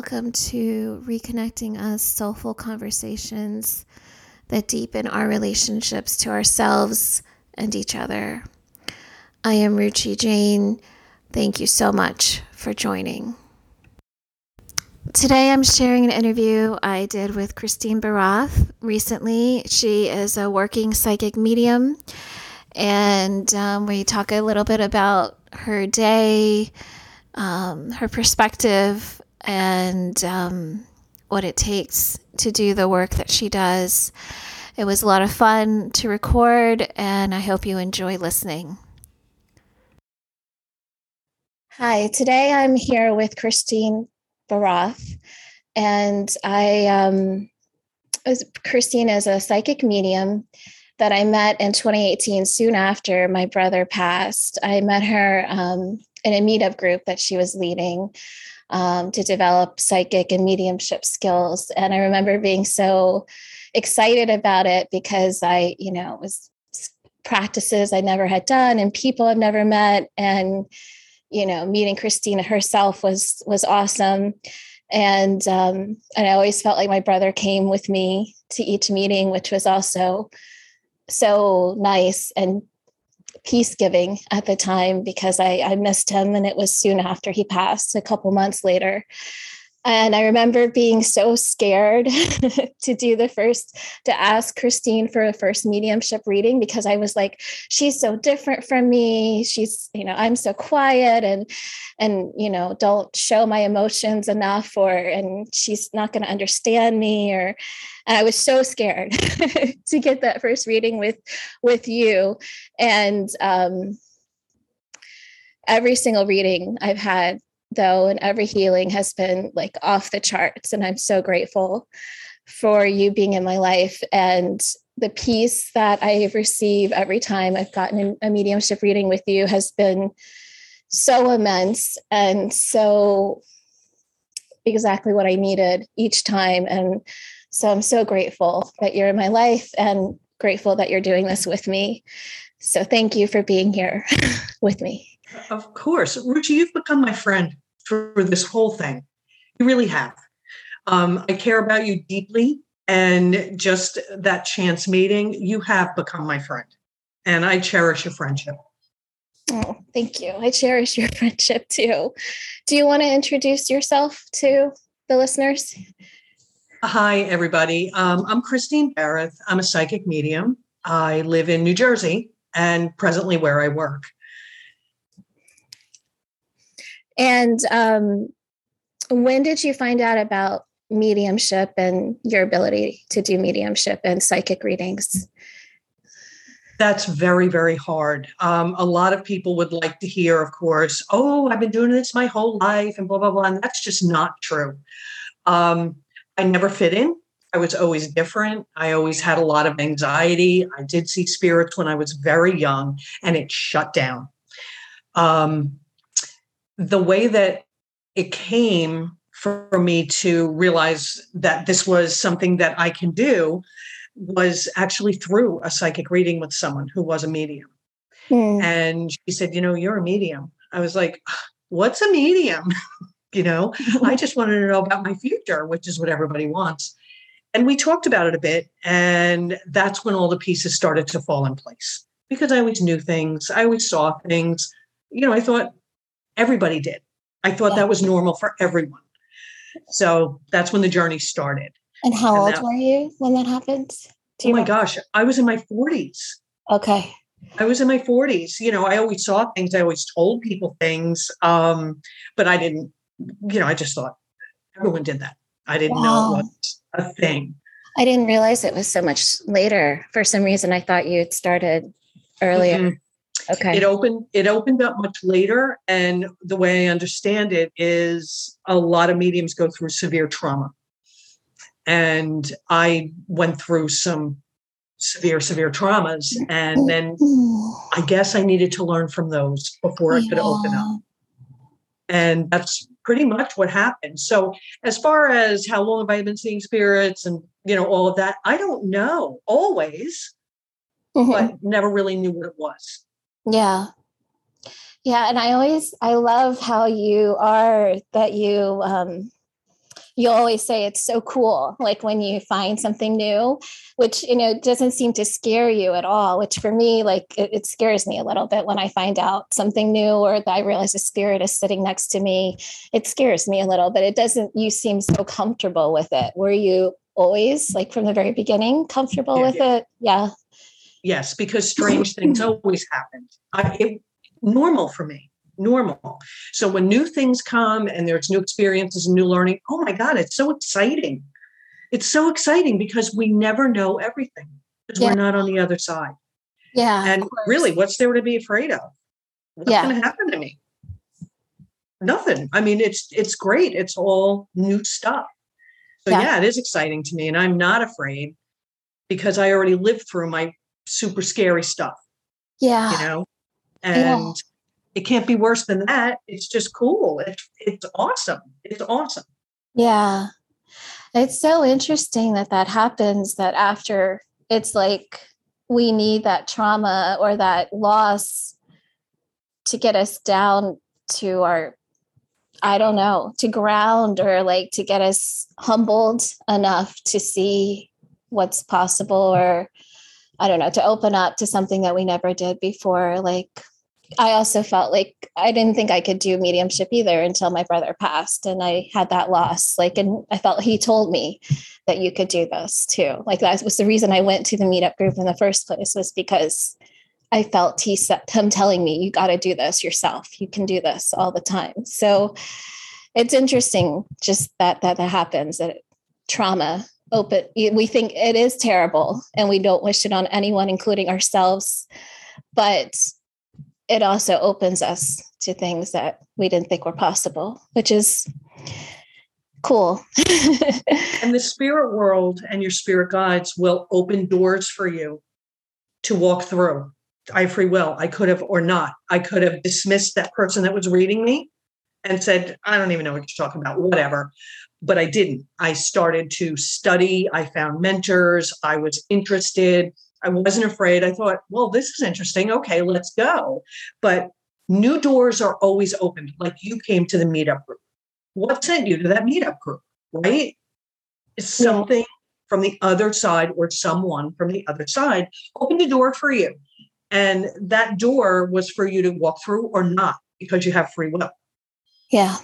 welcome to Reconnecting Us Soulful Conversations that deepen our relationships to ourselves and each other. I am Ruchi Jain. Thank you so much for joining. Today I'm sharing an interview I did with Christine Barath recently. She is a working psychic medium, and um, we talk a little bit about her day, um, her perspective, and um, what it takes to do the work that she does. It was a lot of fun to record, and I hope you enjoy listening. Hi, today I'm here with Christine Barath, and I, um, was, Christine is a psychic medium that I met in 2018, soon after my brother passed. I met her um, in a meetup group that she was leading um, to develop psychic and mediumship skills. And I remember being so excited about it because I, you know, it was practices I never had done and people I've never met. And, you know, meeting Christina herself was was awesome. And um, and I always felt like my brother came with me to each meeting, which was also so nice and peace giving at the time because I, I missed him and it was soon after he passed a couple months later and I remember being so scared to do the first, to ask Christine for a first mediumship reading because I was like, she's so different from me. She's, you know, I'm so quiet and, and, you know, don't show my emotions enough or, and she's not going to understand me or, I was so scared to get that first reading with, with you. And, um, every single reading I've had though, and every healing has been like off the charts. And I'm so grateful for you being in my life and the peace that I receive every time I've gotten a mediumship reading with you has been so immense and so exactly what I needed each time. And so I'm so grateful that you're in my life and grateful that you're doing this with me. So thank you for being here with me. Of course. Ruchi, you've become my friend for this whole thing. You really have. Um, I care about you deeply. And just that chance meeting, you have become my friend. And I cherish your friendship. Oh, thank you. I cherish your friendship too. Do you want to introduce yourself to the listeners? Hi, everybody. Um, I'm Christine Barath. I'm a psychic medium. I live in New Jersey and presently where I work. And um, when did you find out about mediumship and your ability to do mediumship and psychic readings? That's very, very hard. Um, a lot of people would like to hear, of course, oh, I've been doing this my whole life and blah, blah, blah. And that's just not true. Um, I never fit in. I was always different. I always had a lot of anxiety. I did see spirits when I was very young and it shut down. Um, the way that it came for me to realize that this was something that I can do was actually through a psychic reading with someone who was a medium. Mm. And she said, You know, you're a medium. I was like, What's a medium? you know, I just wanted to know about my future, which is what everybody wants. And we talked about it a bit. And that's when all the pieces started to fall in place because I always knew things, I always saw things. You know, I thought everybody did. I thought that was normal for everyone. So that's when the journey started. And how and old that, were you when that happened? Oh my gosh, I was in my 40s. Okay. I was in my 40s. You know, I always saw things, I always told people things. Um, but I didn't, you know, I just thought everyone did that. I didn't wow. know it was a thing. I didn't realize it was so much later. For some reason, I thought you had started earlier. Mm-hmm. Okay. It opened it opened up much later and the way I understand it is a lot of mediums go through severe trauma. And I went through some severe severe traumas and then I guess I needed to learn from those before I could yeah. open up. And that's pretty much what happened. So as far as how long have I been seeing spirits and you know all of that, I don't know always, mm-hmm. but never really knew what it was. Yeah. Yeah. And I always, I love how you are that you, um, you always say it's so cool like when you find something new which you know doesn't seem to scare you at all which for me like it, it, scares me a little bit when i find out something new or that i realize a spirit is sitting next to me it scares me a little but it doesn't you seem so comfortable with it were you always like from the very beginning comfortable yeah, with yeah. it yeah yes because strange things always happen I, it, normal for me normal. So when new things come and there's new experiences and new learning, oh my God, it's so exciting. It's so exciting because we never know everything because yeah. we're not on the other side. Yeah. And really, what's there to be afraid of? What's yeah. going to happen to me? Nothing. I mean, it's it's great. It's all new stuff. So yeah. yeah, it is exciting to me, and I'm not afraid because I already lived through my super scary stuff. Yeah. You know, and it can't be worse than that. It's just cool. It's it's awesome. It's awesome. Yeah. It's so interesting that that happens that after it's like we need that trauma or that loss to get us down to our I don't know, to ground or like to get us humbled enough to see what's possible or I don't know, to open up to something that we never did before. Like I also felt like I didn't think I could do mediumship either until my brother passed and I had that loss. Like, and I felt he told me that you could do this too. Like, that was the reason I went to the meetup group in the first place, was because I felt he said, him telling me, you got to do this yourself. You can do this all the time. So it's interesting just that that, that happens that trauma Oh, open. We think it is terrible and we don't wish it on anyone, including ourselves. But it also opens us to things that we didn't think were possible, which is cool. and the spirit world and your spirit guides will open doors for you to walk through. I free will. I could have or not. I could have dismissed that person that was reading me and said, I don't even know what you're talking about, whatever. But I didn't. I started to study. I found mentors. I was interested. I wasn't afraid. I thought, well, this is interesting. Okay, let's go. But new doors are always open. Like you came to the meetup group. What sent you to that meetup group? Right? It's something from the other side or someone from the other side opened a door for you. And that door was for you to walk through or not because you have free will. Yeah.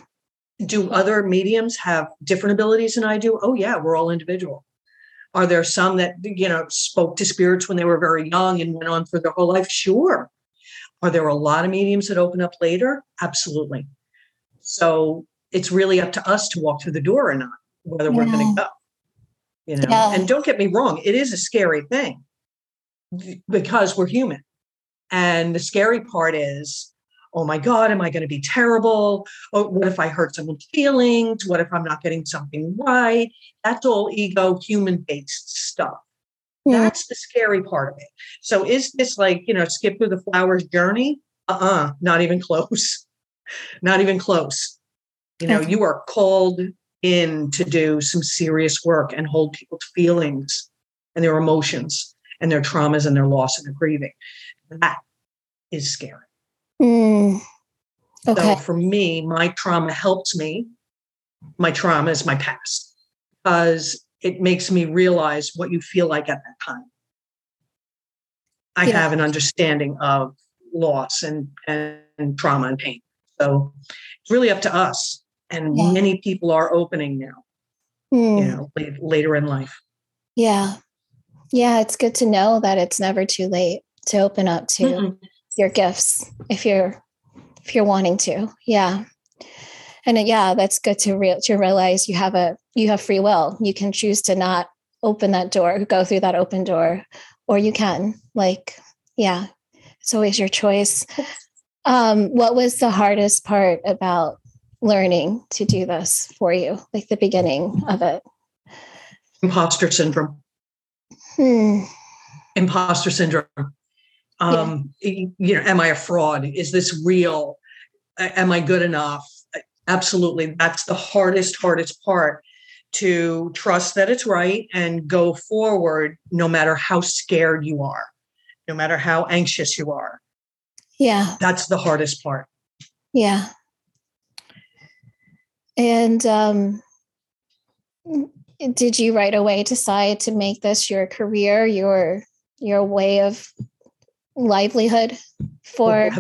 Do other mediums have different abilities than I do? Oh, yeah, we're all individual. Are there some that, you know, spoke to spirits when they were very young and went on for their whole life? Sure. Are there a lot of mediums that open up later? Absolutely. So it's really up to us to walk through the door or not, whether yeah. we're going to go. You know, yeah. and don't get me wrong, it is a scary thing because we're human. And the scary part is oh my God, am I going to be terrible? Oh, what if I hurt someone's feelings? What if I'm not getting something right? That's all ego, human based stuff. Yeah. That's the scary part of it. So is this like, you know, skip through the flowers journey? Uh-uh, not even close. not even close. You know, you are called in to do some serious work and hold people's feelings and their emotions and their traumas and their loss and their grieving. That is scary. Mm. Okay. So for me, my trauma helps me. My trauma is my past because it makes me realize what you feel like at that time. I yeah. have an understanding of loss and, and, and, trauma and pain. So it's really up to us. And yeah. many people are opening now, mm. you know, later in life. Yeah. Yeah. It's good to know that it's never too late to open up to. Mm-hmm your gifts if you're if you're wanting to. Yeah. And uh, yeah that's good to real to realize you have a you have free will. You can choose to not open that door go through that open door or you can like yeah it's always your choice. Um what was the hardest part about learning to do this for you? Like the beginning of it? Imposter syndrome. Hmm. imposter syndrome um yeah. you know am i a fraud? Is this real? Am i good enough? Absolutely. That's the hardest hardest part to trust that it's right and go forward no matter how scared you are no matter how anxious you are. Yeah. That's the hardest part. Yeah. And um did you right away decide to make this your career, your your way of livelihood for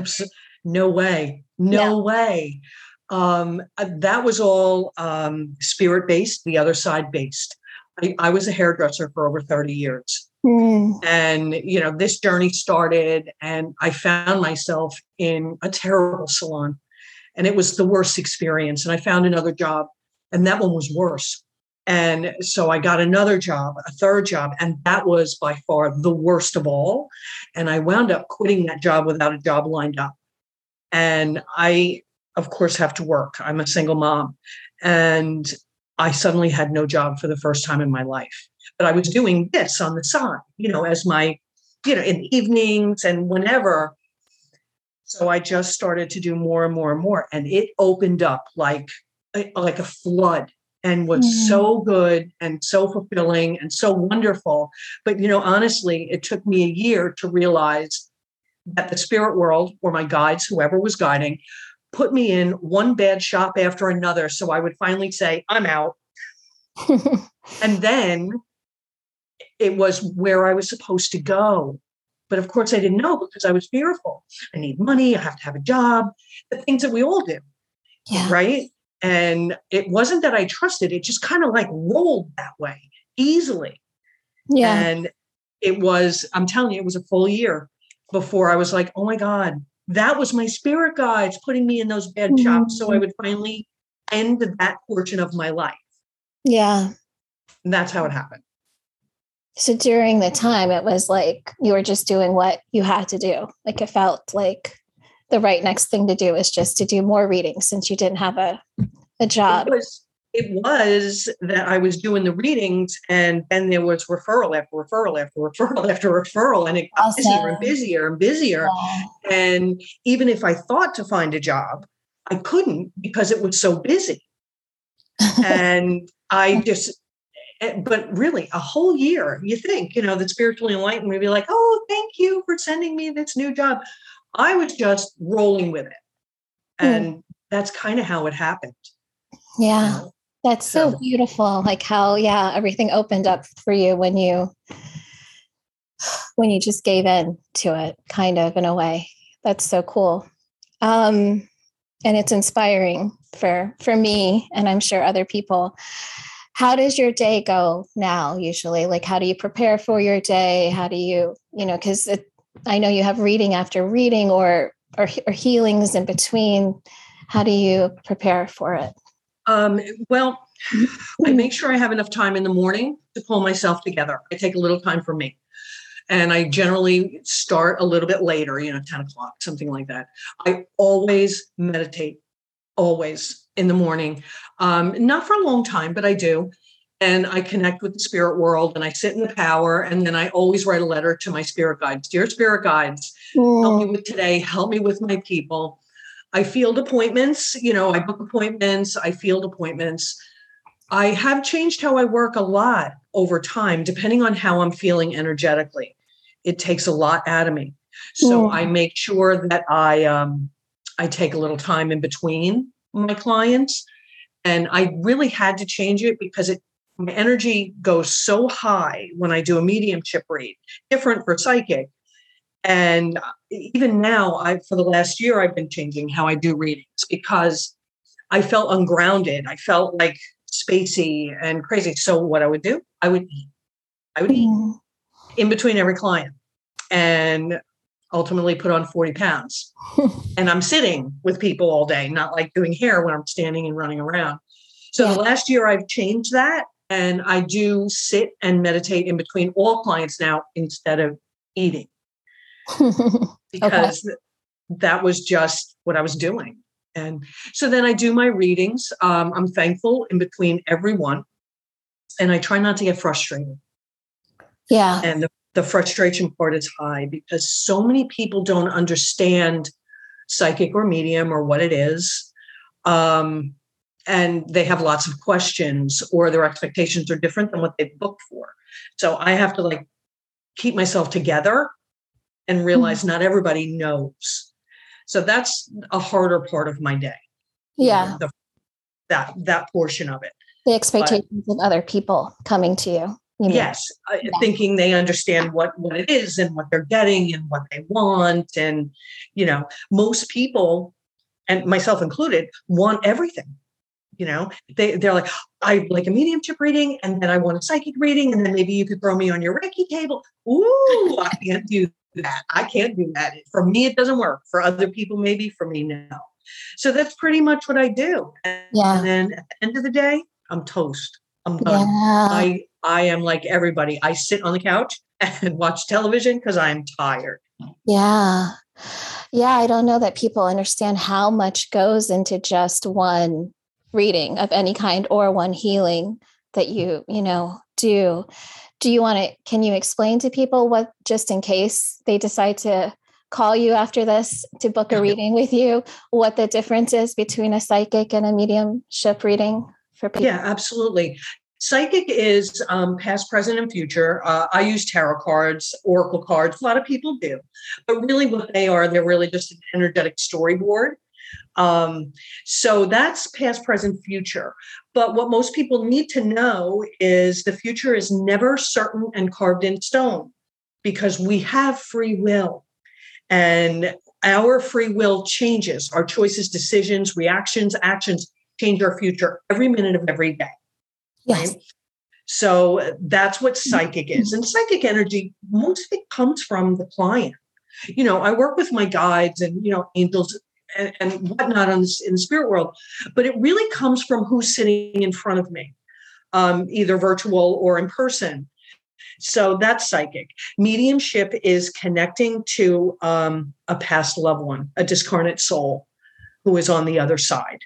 no way no yeah. way. Um, uh, that was all um, spirit based the other side based. I, I, was a hairdresser for over 30 years. Mm. and you know this journey started and i found myself in a terrible salon. And it was the worst experience and i found another job and that one was worse and so I got another job, a third job, and that was by far the worst of all. And I wound up quitting that job without a job lined up. And I, of course, have to work. I'm a single mom. And I suddenly had no job for the first time in my life. But I was doing this on the side, you know, as my, you know, in evenings and whenever. So I just started to do more and more and more. And it opened up like, like a flood and was mm. so good and so fulfilling and so wonderful. But, you know, honestly, it took me a year to realize that the spirit world or my guides, whoever was guiding, put me in one bad shop after another. So I would finally say, I'm out. and then it was where I was supposed to go. But of course, I didn't know because I was fearful. I need money. I have to have a job, the things that we all do. Yeah. Right. And it wasn't that I trusted, it just kind of like rolled that way easily. Yeah. And it was, I'm telling you, it was a full year before I was like, oh my God, that was my spirit guides putting me in those bed mm-hmm. shops. So I would finally end that portion of my life. Yeah. And that's how it happened. So during the time, it was like you were just doing what you had to do. Like it felt like the right next thing to do is just to do more reading since you didn't have a, a job. It was, it was that I was doing the readings and then there was referral after referral after referral after referral. And it got awesome. busier and busier and busier. Yeah. And even if I thought to find a job, I couldn't because it was so busy. and I just eh, but really a whole year you think you know that spiritually enlightened would be like oh thank you for sending me this new job I was just rolling with it. Hmm. And mm. that's kind of how it happened. Yeah. You know? That's so, so beautiful. Like how, yeah, everything opened up for you when you when you just gave in to it, kind of in a way. That's so cool. Um, and it's inspiring for for me and I'm sure other people. How does your day go now usually? Like how do you prepare for your day? How do you, you know, cuz it I know you have reading after reading or, or, or healings in between. How do you prepare for it? Um, well, I make sure I have enough time in the morning to pull myself together. I take a little time for me. And I generally start a little bit later, you know, 10 o'clock, something like that. I always meditate, always in the morning. Um, not for a long time, but I do and I connect with the spirit world and I sit in the power. And then I always write a letter to my spirit guides Dear spirit guides, mm. help me with today, help me with my people. I field appointments, you know, I book appointments, I field appointments. I have changed how I work a lot over time, depending on how I'm feeling energetically. It takes a lot out of me. So mm. I make sure that I um, I take a little time in between my clients. And I really had to change it because it my energy goes so high when I do a mediumship read, different for psychic. And even now, I for the last year, I've been changing how I do readings because I felt ungrounded. I felt like spacey and crazy. So what I would do, I would eat. I would eat mm. in between every client and ultimately put on 40 pounds. and I'm sitting with people all day, not like doing hair when I'm standing and running around. So the last year I've changed that and I do sit and meditate in between all clients now instead of eating because okay. that was just what I was doing. And so then I do my readings. Um, I'm thankful in between everyone, and I try not to get frustrated. Yeah. And the, the frustration part is high because so many people don't understand psychic or medium or what it is. Um, and they have lots of questions or their expectations are different than what they've booked for. So I have to like keep myself together and realize mm-hmm. not everybody knows. So that's a harder part of my day. Yeah. The, that that portion of it. The expectations but, of other people coming to you. you yes, uh, yeah. thinking they understand what what it is and what they're getting and what they want, and you know, most people, and myself included, want everything you know they, they're like i like a mediumship reading and then i want a psychic reading and then maybe you could throw me on your reiki table. Ooh i can't do that. I can't do that. For me it doesn't work. For other people maybe. For me no. So that's pretty much what i do. And, yeah. and then at the end of the day i'm toast. I'm done. Yeah. i i am like everybody. I sit on the couch and watch television because i'm tired. Yeah. Yeah i don't know that people understand how much goes into just one reading of any kind or one healing that you you know do. Do you want to can you explain to people what just in case they decide to call you after this to book a reading with you what the difference is between a psychic and a mediumship reading for people? Yeah absolutely. Psychic is um, past present and future. Uh, i use tarot cards oracle cards a lot of people do. But really what they are they're really just an energetic storyboard um, so that's past, present, future. But what most people need to know is the future is never certain and carved in stone because we have free will. And our free will changes. Our choices, decisions, reactions, actions change our future every minute of every day. Yes. Right? So that's what psychic is. And psychic energy, most of it comes from the client. You know, I work with my guides and, you know, angels and, and whatnot on this, in the spirit world, but it really comes from who's sitting in front of me, um, either virtual or in person. So that's psychic. Mediumship is connecting to um, a past loved one, a discarnate soul who is on the other side.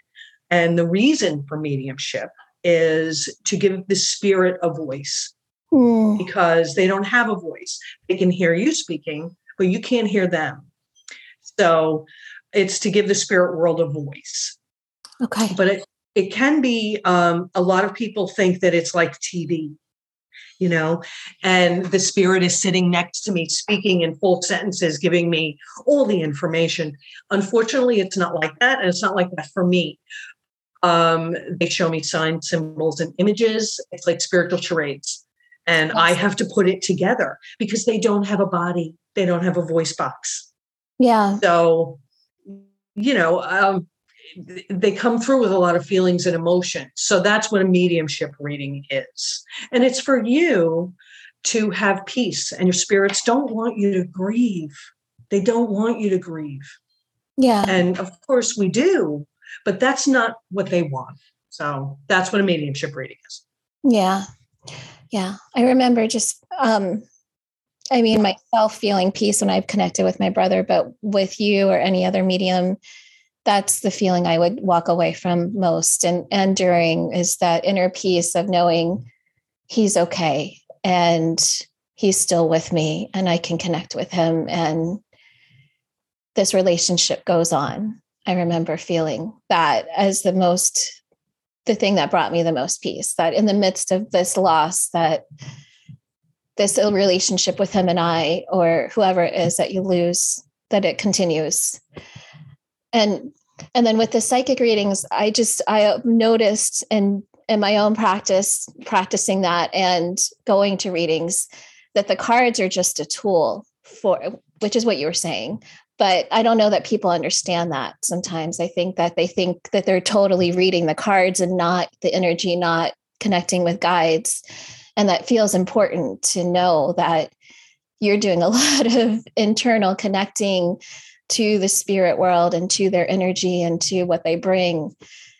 And the reason for mediumship is to give the spirit a voice mm. because they don't have a voice. They can hear you speaking, but you can't hear them. So it's to give the spirit world a voice. Okay. But it it can be um, a lot of people think that it's like TV, you know, and the spirit is sitting next to me, speaking in full sentences, giving me all the information. Unfortunately, it's not like that, and it's not like that for me. Um, they show me signs, symbols, and images. It's like spiritual charades. And I have to put it together because they don't have a body, they don't have a voice box. Yeah. So you know, um, they come through with a lot of feelings and emotion. So that's what a mediumship reading is. And it's for you to have peace, and your spirits don't want you to grieve. They don't want you to grieve. Yeah. And of course, we do, but that's not what they want. So that's what a mediumship reading is. Yeah. Yeah. I remember just, um, I mean, myself feeling peace when I've connected with my brother, but with you or any other medium, that's the feeling I would walk away from most. And and during is that inner peace of knowing he's okay and he's still with me and I can connect with him and this relationship goes on. I remember feeling that as the most the thing that brought me the most peace that in the midst of this loss that this ill relationship with him and I, or whoever it is that you lose, that it continues. And and then with the psychic readings, I just I noticed in in my own practice, practicing that and going to readings, that the cards are just a tool for which is what you were saying. But I don't know that people understand that sometimes. I think that they think that they're totally reading the cards and not the energy, not connecting with guides and that feels important to know that you're doing a lot of internal connecting to the spirit world and to their energy and to what they bring.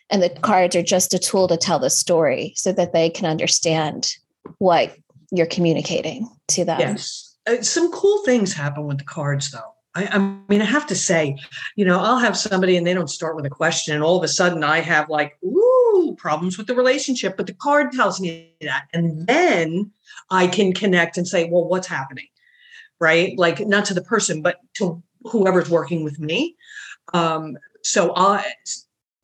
And the cards are just a tool to tell the story so that they can understand what you're communicating to them. Yes. Uh, some cool things happen with the cards though I, I, mean, I have to say, you know, I'll have somebody and they don't start with a question, and all of a sudden I have like, ooh, problems with the relationship, but the card tells me that. And then I can connect and say, well, what's happening? Right? Like, not to the person, but to whoever's working with me. Um, so I,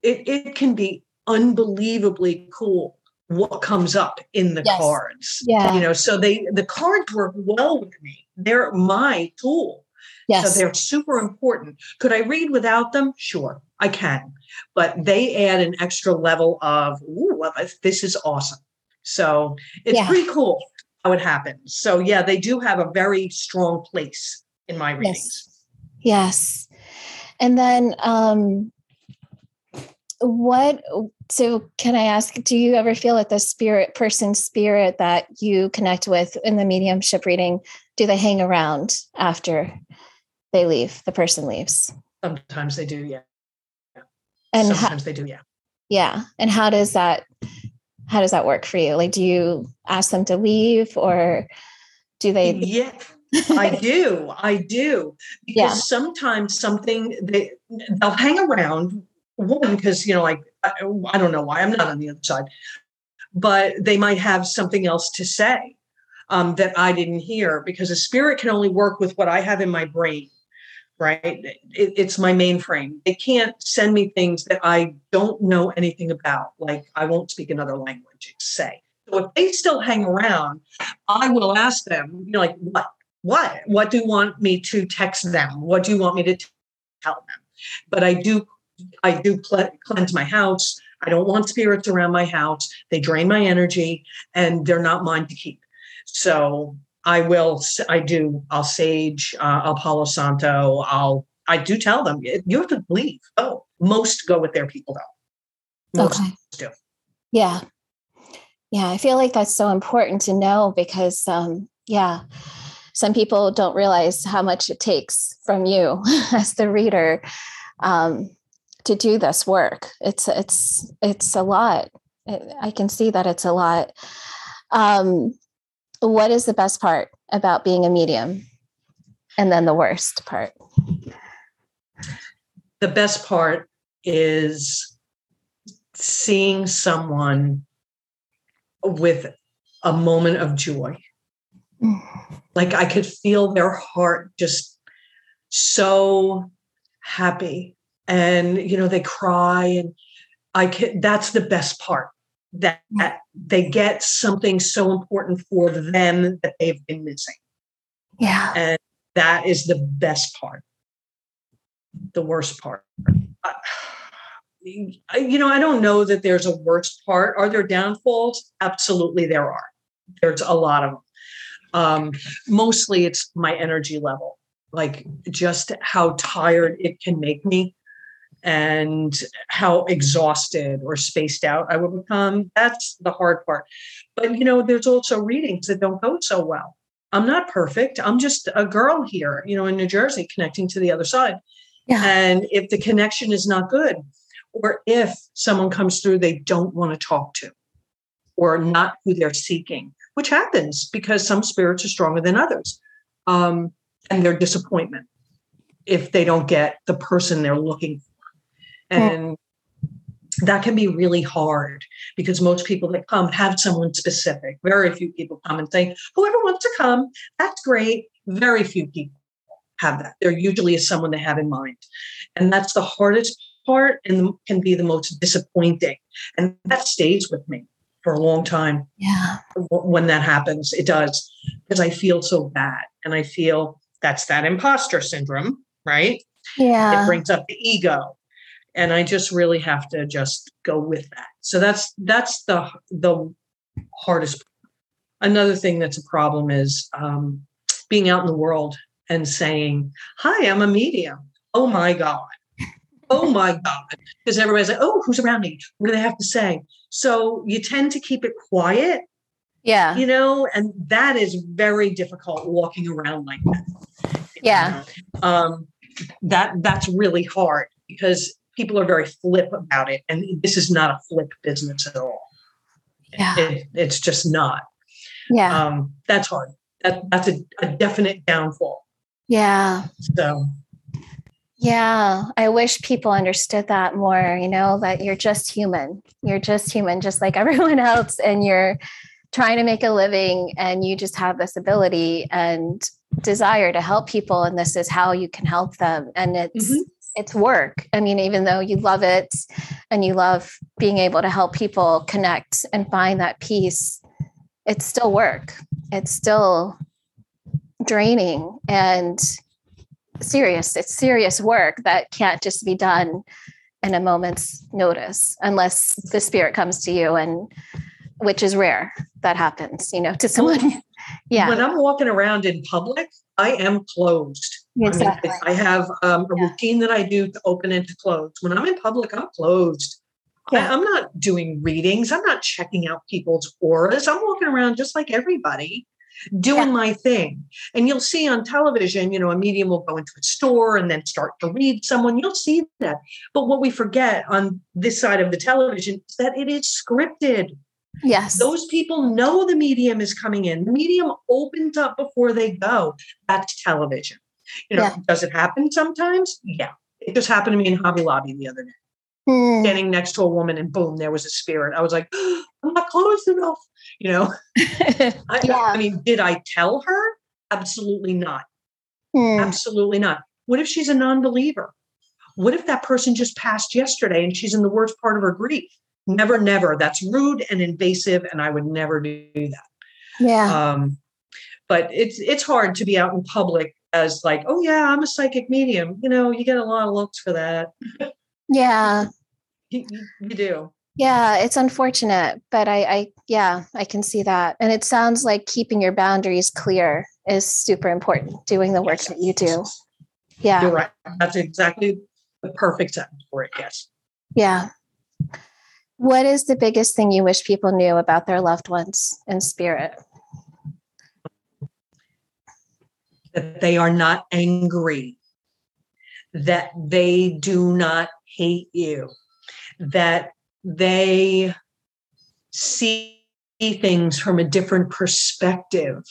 it, it can be unbelievably cool what comes up in the yes. cards. Yeah. You know, so they, the cards work well with me. They're my tool Yes. So they're super important. Could I read without them? Sure. I can, but they add an extra level of, ooh, this is awesome. So it's yeah. pretty cool how it happens. So yeah, they do have a very strong place in my readings. Yes. yes. And then um what so can I ask, do you ever feel that the spirit person spirit that you connect with in the mediumship reading, do they hang around after they leave, the person leaves? Sometimes they do, yeah. And sometimes they do, yeah. Yeah. And how does that how does that work for you? Like do you ask them to leave or do they Yeah. I do. I do. Because yeah. sometimes something they they'll hang around one because you know like I, I don't know why I'm not on the other side, but they might have something else to say um, that I didn't hear because a spirit can only work with what I have in my brain right? It, it's my mainframe. They can't send me things that I don't know anything about, like I won't speak another language, say. So if they still hang around, I will ask them, you know, like, what? What? What do you want me to text them? What do you want me to tell them? But I do, I do cleanse my house. I don't want spirits around my house. They drain my energy, and they're not mine to keep. So I will, I do, I'll sage, uh, I'll Palo Santo, I'll, I do tell them, you have to leave. Oh, most go with their people though. Most okay. do. Yeah. Yeah. I feel like that's so important to know because, um, yeah, some people don't realize how much it takes from you as the reader um, to do this work. It's, it's, it's a lot. I can see that it's a lot. Um, what is the best part about being a medium? And then the worst part? The best part is seeing someone with a moment of joy. Like I could feel their heart just so happy. And, you know, they cry and I can, that's the best part that they get something so important for them that they've been missing. Yeah. And that is the best part. The worst part. Uh, you know, I don't know that there's a worst part. Are there downfalls? Absolutely, there are. There's a lot of them. Um, mostly it's my energy level, like just how tired it can make me and how exhausted or spaced out I would become. That's the hard part. But, you know, there's also readings that don't go so well. I'm not perfect. I'm just a girl here, you know, in New Jersey connecting to the other side. Yeah. And if the connection is not good, or if someone comes through they don't want to talk to, or not who they're seeking, which happens because some spirits are stronger than others, um, and their disappointment if they don't get the person they're looking and that can be really hard because most people that come have someone specific. Very few people come and say, whoever wants to come, that's great. Very few people have that. There usually is someone they have in mind. And that's the hardest part and can be the most disappointing. And that stays with me for a long time. Yeah. When that happens, it does, because I feel so bad. And I feel that's that imposter syndrome, right? Yeah. It brings up the ego and i just really have to just go with that. So that's that's the the hardest another thing that's a problem is um, being out in the world and saying hi i'm a medium. Oh my god. Oh my god. Because everybody's like oh who's around me? What do they have to say? So you tend to keep it quiet yeah. you know and that is very difficult walking around like that. Yeah. Um that that's really hard because people are very flip about it. And this is not a flip business at all. Yeah. It, it's just not. Yeah. Um, that's hard. That, that's a, a definite downfall. Yeah. So yeah, I wish people understood that more, you know, that you're just human. You're just human, just like everyone else. And you're trying to make a living and you just have this ability and desire to help people. And this is how you can help them. And it's, mm-hmm it's work. I mean, even though you love it and you love being able to help people connect and find that peace, it's still work. It's still draining and serious. It's serious work that can't just be done in a moment's notice unless the spirit comes to you and which is rare that happens you know to someone yeah when i'm walking around in public i am closed exactly. I, mean, I have um, a yeah. routine that i do to open and to close when i'm in public i'm closed yeah. I, i'm not doing readings i'm not checking out people's auras i'm walking around just like everybody doing yeah. my thing. And you'll see on television, you know, a medium will go into a store and then start to read someone. You'll see that. But what we forget on this side of the television is that it is scripted. Yes. Those people know the medium is coming in. The medium opens up before they go. That's television. You know, yeah. does it happen sometimes? Yeah. It just happened to me in Hobby Lobby the other day. Mm. Standing next to a woman and boom, there was a spirit. I was like, oh, I'm not close enough. You know, I. I, mean, did I tell her? Absolutely not. Mm. Absolutely not. What if she's a non believer? What if that person just passed yesterday and she's in the worst part of her grief? Never, never. That's rude and invasive, and I would never do that. Yeah. Um, but it's it's hard to be out in public as like, oh yeah, I'm a psychic medium. You know, you get a lot of looks for that. Yeah. you, you do. Yeah, it's unfortunate, but I, I, yeah, I can see that. And it sounds like keeping your boundaries clear is super important, doing the work that you do. Yeah. You're right. That's exactly the perfect sentence for it. Yes. Yeah. What is the biggest thing you wish people knew about their loved ones in spirit? That they are not angry, that they do not hate you, that they see things from a different perspective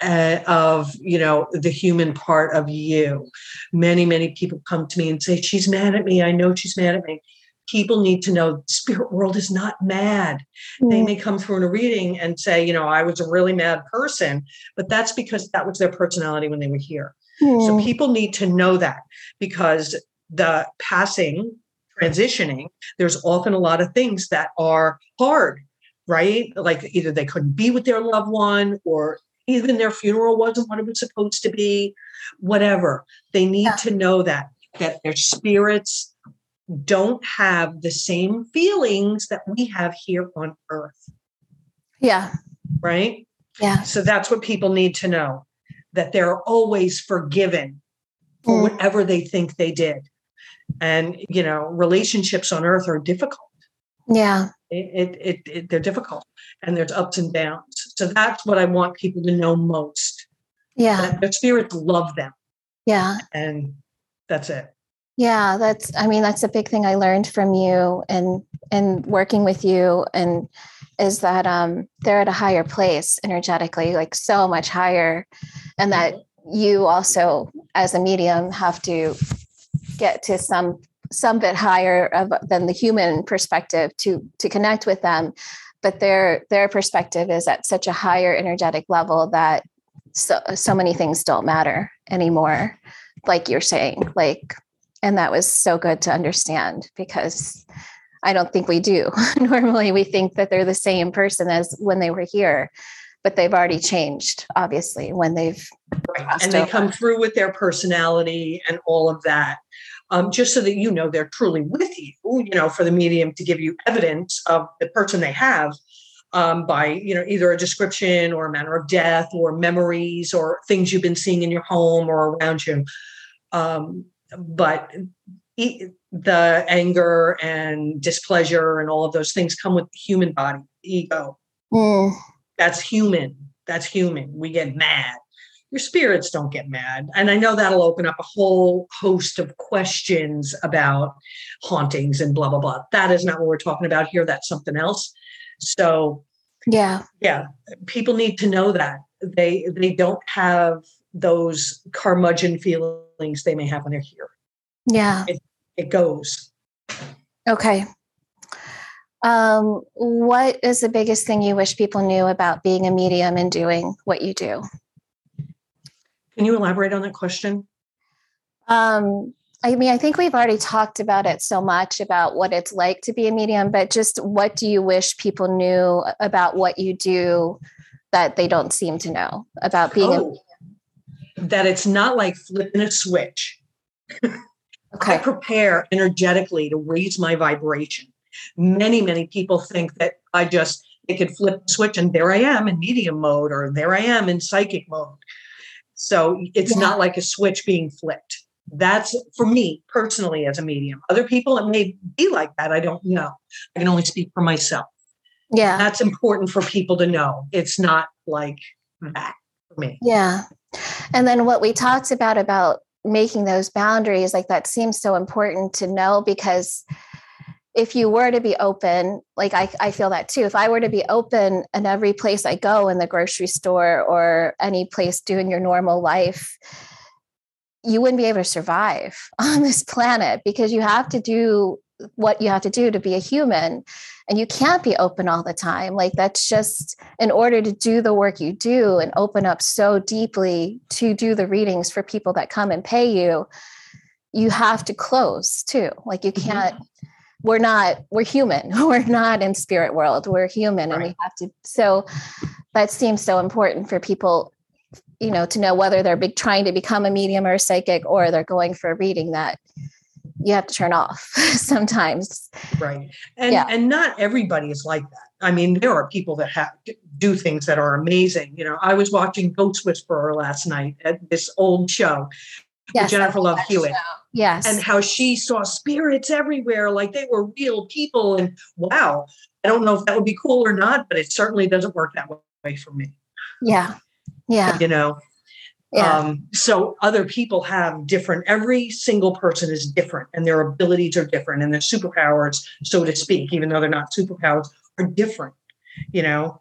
uh, of you know the human part of you. Many many people come to me and say she's mad at me. I know she's mad at me people need to know the spirit world is not mad mm. they may come through in a reading and say you know i was a really mad person but that's because that was their personality when they were here mm. so people need to know that because the passing transitioning, there's often a lot of things that are hard, right? Like either they couldn't be with their loved one or even their funeral wasn't what it was supposed to be, whatever. They need yeah. to know that that their spirits don't have the same feelings that we have here on earth. Yeah. Right? Yeah. So that's what people need to know that they're always forgiven for mm. whatever they think they did and you know relationships on earth are difficult yeah it, it, it, they're difficult and there's ups and downs so that's what i want people to know most yeah their spirits love them yeah and that's it yeah that's i mean that's a big thing i learned from you and and working with you and is that um they're at a higher place energetically like so much higher. And that you also as a medium have to get to some some bit higher of, than the human perspective to to connect with them. But their their perspective is at such a higher energetic level that so so many things don't matter anymore like you're saying like and that was so good to understand because i don't think we do normally we think that they're the same person as when they were here but they've already changed obviously when they've right. and they over. come through with their personality and all of that um, just so that you know they're truly with you, you know, for the medium to give you evidence of the person they have um, by, you know, either a description or a manner of death or memories or things you've been seeing in your home or around you. Um, but the anger and displeasure and all of those things come with the human body, ego. Mm. That's human. That's human. We get mad your spirits don't get mad. And I know that'll open up a whole host of questions about hauntings and blah, blah, blah. That is not what we're talking about here. That's something else. So, yeah. Yeah. People need to know that they they don't have those curmudgeon feelings they may have when they're here. Yeah. It, it goes. Okay. Um, what is the biggest thing you wish people knew about being a medium and doing what you do? Can you elaborate on that question? Um, I mean, I think we've already talked about it so much about what it's like to be a medium, but just what do you wish people knew about what you do that they don't seem to know about being oh, a That it's not like flipping a switch. Okay. I prepare energetically to raise my vibration. Many, many people think that I just they could flip the switch and there I am in medium mode or there I am in psychic mode. So it's yeah. not like a switch being flipped. That's for me personally as a medium. Other people, it may be like that. I don't know. I can only speak for myself. Yeah. That's important for people to know. It's not like that for me. Yeah. And then what we talked about about making those boundaries like that seems so important to know because if you were to be open like I, I feel that too. If i were to be open in every place i go in the grocery store or any place doing your normal life you wouldn't be able to survive on this planet because you have to do what you have to do to be a human and you can't be open all the time like that's just in order to do the work you do and open up so deeply to do the readings for people that come and pay you you have to close too like you mm-hmm. can't mm-hmm. we're not we're human we're not in spirit world we're human right. and we have to so that seems so important for people you know to know whether they're big, trying to become a medium or a psychic or they're going for a reading that you have to turn off sometimes. Right. And yeah. and not everybody is like that. I mean there are people that have do things that are amazing. You know i was watching ghost whisperer last night at this old show yes, jennifer love hewitt yes. and how she saw spirits everywhere like they were real people and wow i don't know if that would be cool or not but it certainly doesn't work that way for me. Yeah. Yeah. You know yeah. Um, so other people have different, every single person is different and their abilities are different and their superpowers, so to speak, even though they're not superpowers, are different, you know?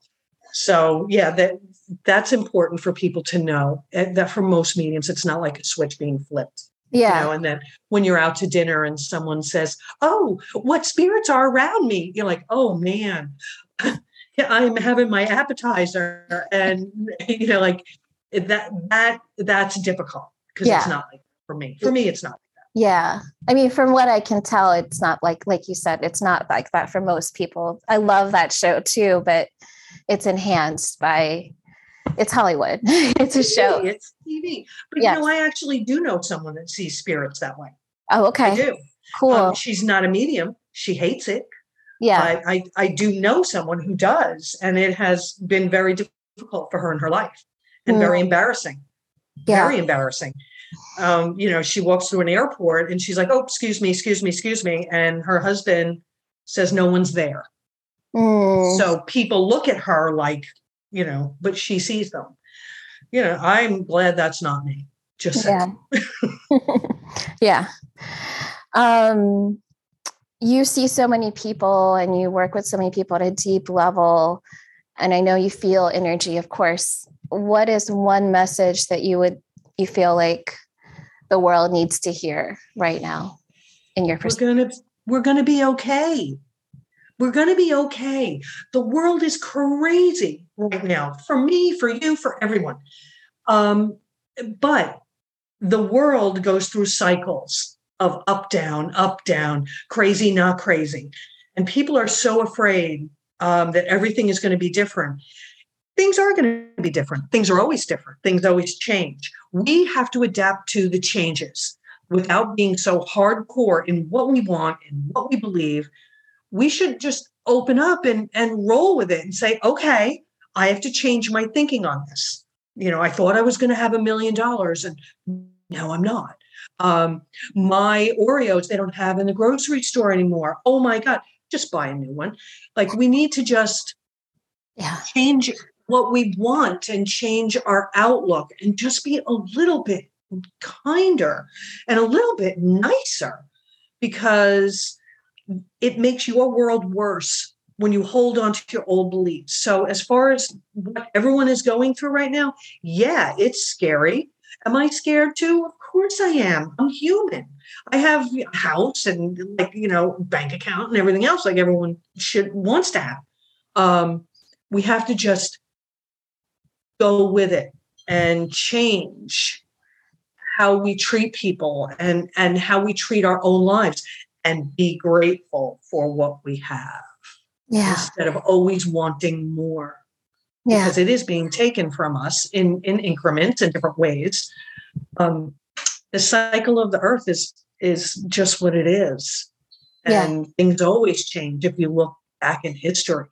So yeah, that that's important for people to know eh, that for most mediums, it's not like a switch being flipped. Yeah. You know, and then when you're out to dinner and someone says, Oh, what spirits are around me? You're like, oh man, I'm having my appetizer. And you know, like that that that's difficult because yeah. it's not like for me. For me, it's not like that. Yeah. I mean, from what I can tell, it's not like like you said, it's not like that for most people. I love that show too, but it's enhanced by it's Hollywood. it's a show. It's TV. But yes. you know, I actually do know someone that sees spirits that way. Oh, okay. I do. Cool. Um, she's not a medium. She hates it. Yeah. I, I, I do know someone who does, and it has been very difficult for her in her life and mm. very embarrassing. Yeah. Very embarrassing. Um, you know, she walks through an airport and she's like, "Oh, excuse me, excuse me, excuse me," and her husband says no one's there. Mm. So people look at her like, you know, but she sees them. You know, I'm glad that's not me. Just yeah, yeah. Um, you see so many people and you work with so many people at a deep level and i know you feel energy of course what is one message that you would you feel like the world needs to hear right now in your perspective? We're gonna we're gonna be okay. We're gonna be okay. The world is crazy right now for me, for you, for everyone. Um, but the world goes through cycles of up, down, up, down, crazy, not crazy. And people are so afraid um, that everything is going to be different things are going to be different. Things are always different. Things always change. We have to adapt to the changes without being so hardcore in what we want and what we believe. We should just open up and, and roll with it and say, okay, I have to change my thinking on this. You know, I thought I was going to have a million dollars and now I'm not. Um, my Oreos, they don't have in the grocery store anymore. Oh my God, just buy a new one. Like we need to just yeah. change what we want and change our outlook and just be a little bit kinder and a little bit nicer because it makes your world worse when you hold on to your old beliefs. So, as far as what everyone is going through right now, yeah, it's scary. Am I scared too? Of course I am. I'm human. I have a house and like, you know, bank account and everything else like everyone should wants to have. Um, we have to just go with it and change how we treat people and and how we treat our own lives and be grateful for what we have yeah. instead of always wanting more yeah. because it is being taken from us in in increments in different ways um, the cycle of the earth is is just what it is. And yeah. things always change if you look back in history.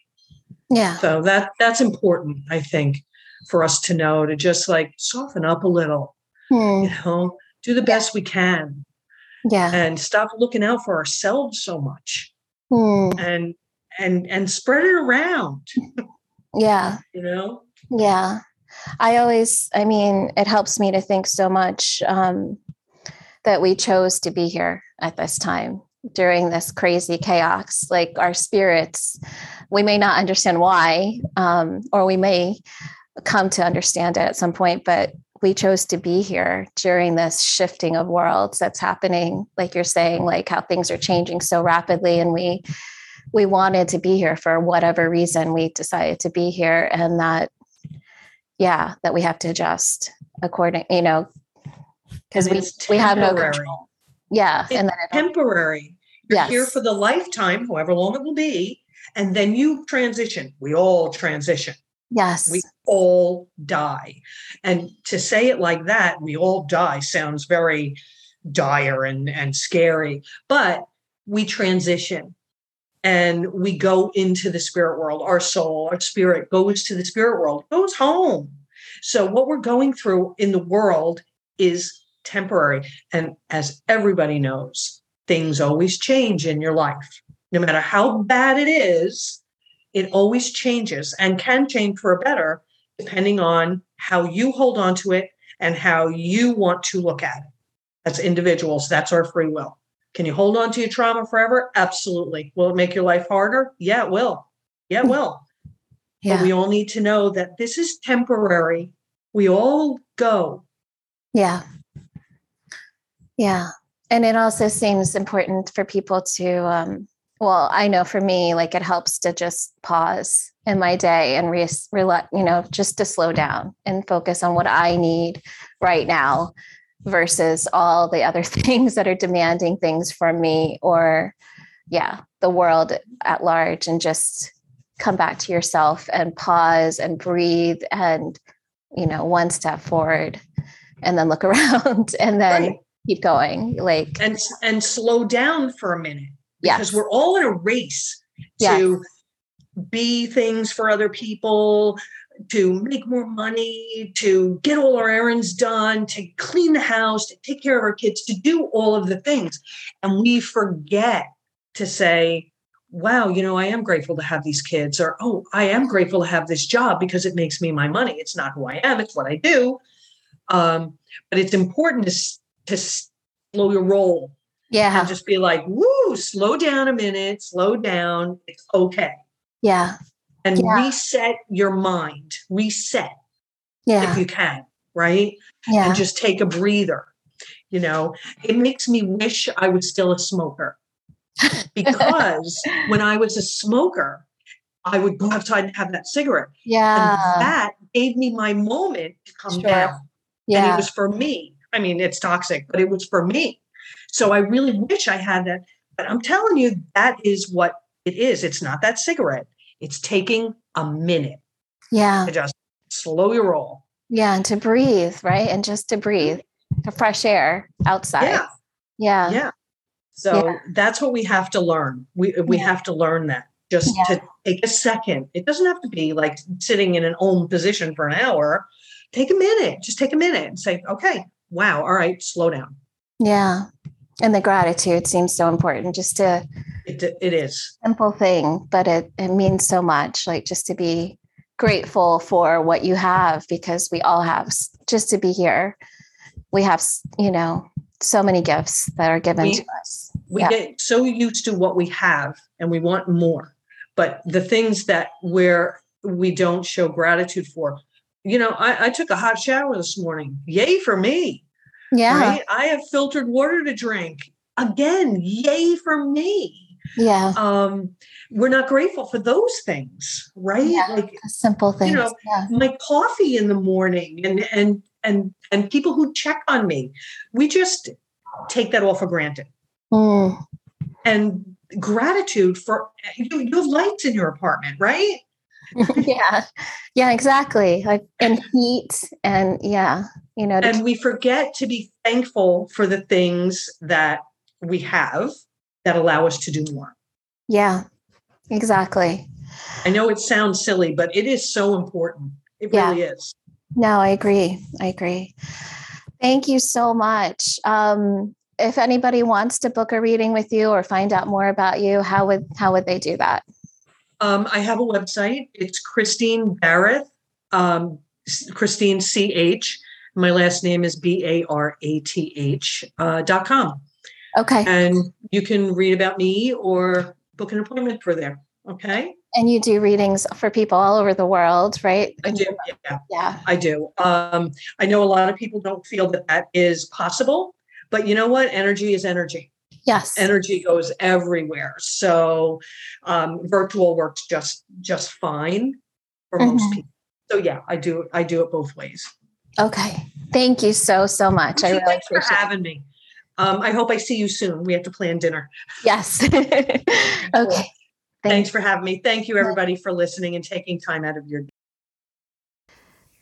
Yeah. So that that's important, I think, for us to know to just like soften up a little. Hmm. You know, do the best we can. Yeah. And stop looking out for ourselves so much. Hmm. And and and spread it around. Yeah. you know? Yeah. I always, I mean, it helps me to think so much um, that we chose to be here at this time during this crazy chaos. Like our spirits, we may not understand why, um, or we may come to understand it at some point, but we chose to be here during this shifting of worlds that's happening like you're saying like how things are changing so rapidly. And we we wanted to be here for whatever reason we decided to be here and that yeah that we have to adjust according you know because we we have no control. Yeah it's and then temporary. You're yes. here for the lifetime however long it will be and then you transition. We all transition yes we all die and to say it like that we all die sounds very dire and and scary but we transition and we go into the spirit world. Our soul, our spirit goes to the spirit world, goes home. So, what we're going through in the world is temporary. And as everybody knows, things always change in your life. No matter how bad it is, it always changes and can change for a better depending on how you hold on to it and how you want to look at it. As individuals, that's our free will. Can you hold on to your trauma forever? Absolutely. Will it make your life harder? Yeah, it will. Yeah, it hmm. will. Yeah. But we all need to know that this is temporary. We all go. Yeah. Yeah. And it also seems important for people to, um, well, I know for me, like it helps to just pause in my day and re, re, you know, just to slow down and focus on what I need right now versus all the other things that are demanding things from me or yeah the world at large and just come back to yourself and pause and breathe and you know one step forward and then look around and then right. keep going like and and slow down for a minute because yes. we're all in a race to yes. be things for other people to make more money, to get all our errands done, to clean the house, to take care of our kids, to do all of the things. And we forget to say, wow, you know, I am grateful to have these kids, or oh, I am grateful to have this job because it makes me my money. It's not who I am, it's what I do. Um, but it's important to, to slow your roll. Yeah. And just be like, woo, slow down a minute, slow down. It's okay. Yeah and yeah. reset your mind, reset yeah. if you can, right? Yeah. And just take a breather. You know, it makes me wish I was still a smoker because when I was a smoker, I would go outside and have that cigarette. Yeah. And that gave me my moment to come sure. down. Yeah. And it was for me. I mean, it's toxic, but it was for me. So I really wish I had that. But I'm telling you, that is what it is. It's not that cigarette. It's taking a minute. Yeah. To just slow your roll. Yeah. And to breathe, right? And just to breathe, the fresh air outside. Yeah. Yeah. Yeah. So yeah. that's what we have to learn. We we yeah. have to learn that just to take a second. It doesn't have to be like sitting in an own position for an hour. Take a minute. Just take a minute and say, okay, wow, all right, slow down. Yeah. And the gratitude seems so important just to it, it is simple thing, but it, it means so much. Like just to be grateful for what you have because we all have just to be here. We have, you know, so many gifts that are given we, to us. We yeah. get so used to what we have and we want more. But the things that we're we don't show gratitude for, you know, I, I took a hot shower this morning. Yay for me. Yeah. Right? I have filtered water to drink. Again, yay for me. Yeah. Um, we're not grateful for those things, right? Yeah, like simple things. You know, yeah. my coffee in the morning and and and and people who check on me. We just take that all for granted. Mm. And gratitude for you, you have lights in your apartment, right? yeah. Yeah, exactly. Like and heat and yeah, you know. And we forget to be thankful for the things that we have that allow us to do more. Yeah, exactly. I know it sounds silly, but it is so important. It Yeah. really is. No, I agree. I agree. Thank you so much. Um, if anybody wants to book a reading with you or find out more about you, how would how would they do that? Um, I have a website. It's Christine Barath, um, Christine C H. My last name is B A R A T H uh, dot com, Okay. and you can read about me or book an appointment for there. Okay, And you do readings for people all over the world, right? I do. Yeah, Yeah. I do. Um, I know a lot of people don't feel that that is possible, but you know what? Energy is energy. Yes. energy goes everywhere so um, virtual works just just fine for most Mhm. people so yeah i do i do it both ways okay. Thank you so so much. I really thanks for appreciate it. having me um, i hope i see you soon we have to plan dinner Yes. okay. Thank thanks for having me thank you everybody for listening and taking time out of your day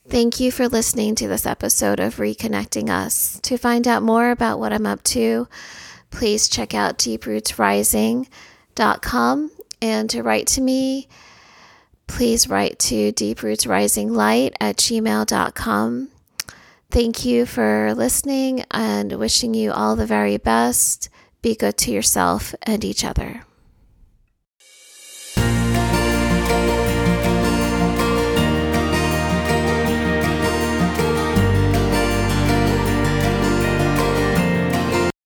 Thank you for listening to this episode of Reconnecting Us. To find out more about what I'm up to, please check out deeprootsrising.com and to write to me, please write to deeprootsrisinglight at gmail.com. Thank you for listening and wishing you all the very best. Be good to yourself and each other.